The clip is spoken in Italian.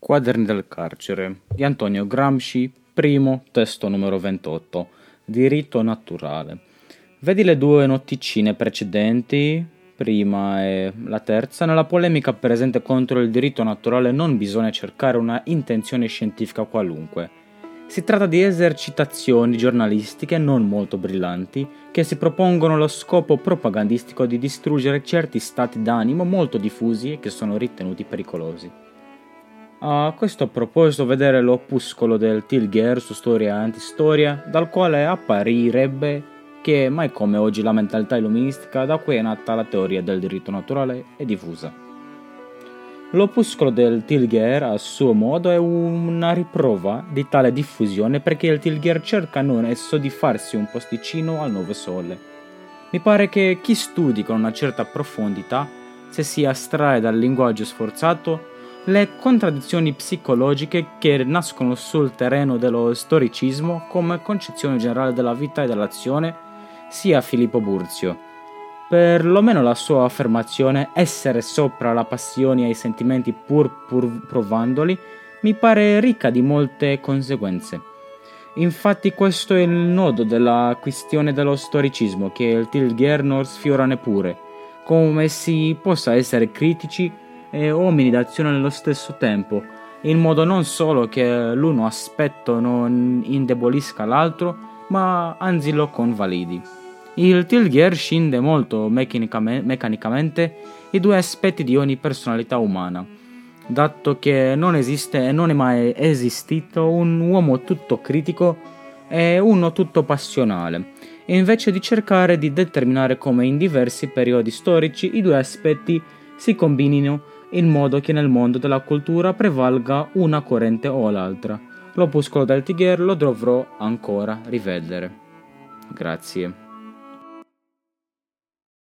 Quaderni del carcere di Antonio Gramsci, primo testo numero 28, diritto naturale. Vedi le due noticine precedenti, prima e la terza, nella polemica presente contro il diritto naturale non bisogna cercare una intenzione scientifica qualunque. Si tratta di esercitazioni giornalistiche non molto brillanti che si propongono lo scopo propagandistico di distruggere certi stati d'animo molto diffusi e che sono ritenuti pericolosi. A questo proposito vedere l'opuscolo del Tilger su storia e antistoria, dal quale apparirebbe che mai come oggi la mentalità illuministica da cui è nata la teoria del diritto naturale è diffusa. L'opuscolo del Tilger, a suo modo, è una riprova di tale diffusione perché il Tilger cerca non esso di farsi un posticino al nuovo sole. Mi pare che chi studi con una certa profondità, se si astrae dal linguaggio sforzato, le contraddizioni psicologiche che nascono sul terreno dello storicismo come concezione generale della vita e dell'azione sia Filippo Burzio. Per lo meno la sua affermazione essere sopra la passione e i sentimenti pur, pur provandoli mi pare ricca di molte conseguenze. Infatti questo è il nodo della questione dello storicismo che il Tilgher non sfiora neppure, come si possa essere critici e uomini d'azione nello stesso tempo, in modo non solo che l'uno aspetto non indebolisca l'altro, ma anzi lo convalidi. Il Tilgher scinde molto meccanicamente i due aspetti di ogni personalità umana, dato che non esiste e non è mai esistito un uomo tutto critico e uno tutto passionale, e invece di cercare di determinare come in diversi periodi storici i due aspetti si combinino in modo che nel mondo della cultura prevalga una corrente o l'altra. L'opuscolo del Tigher lo dovrò ancora rivedere. Grazie.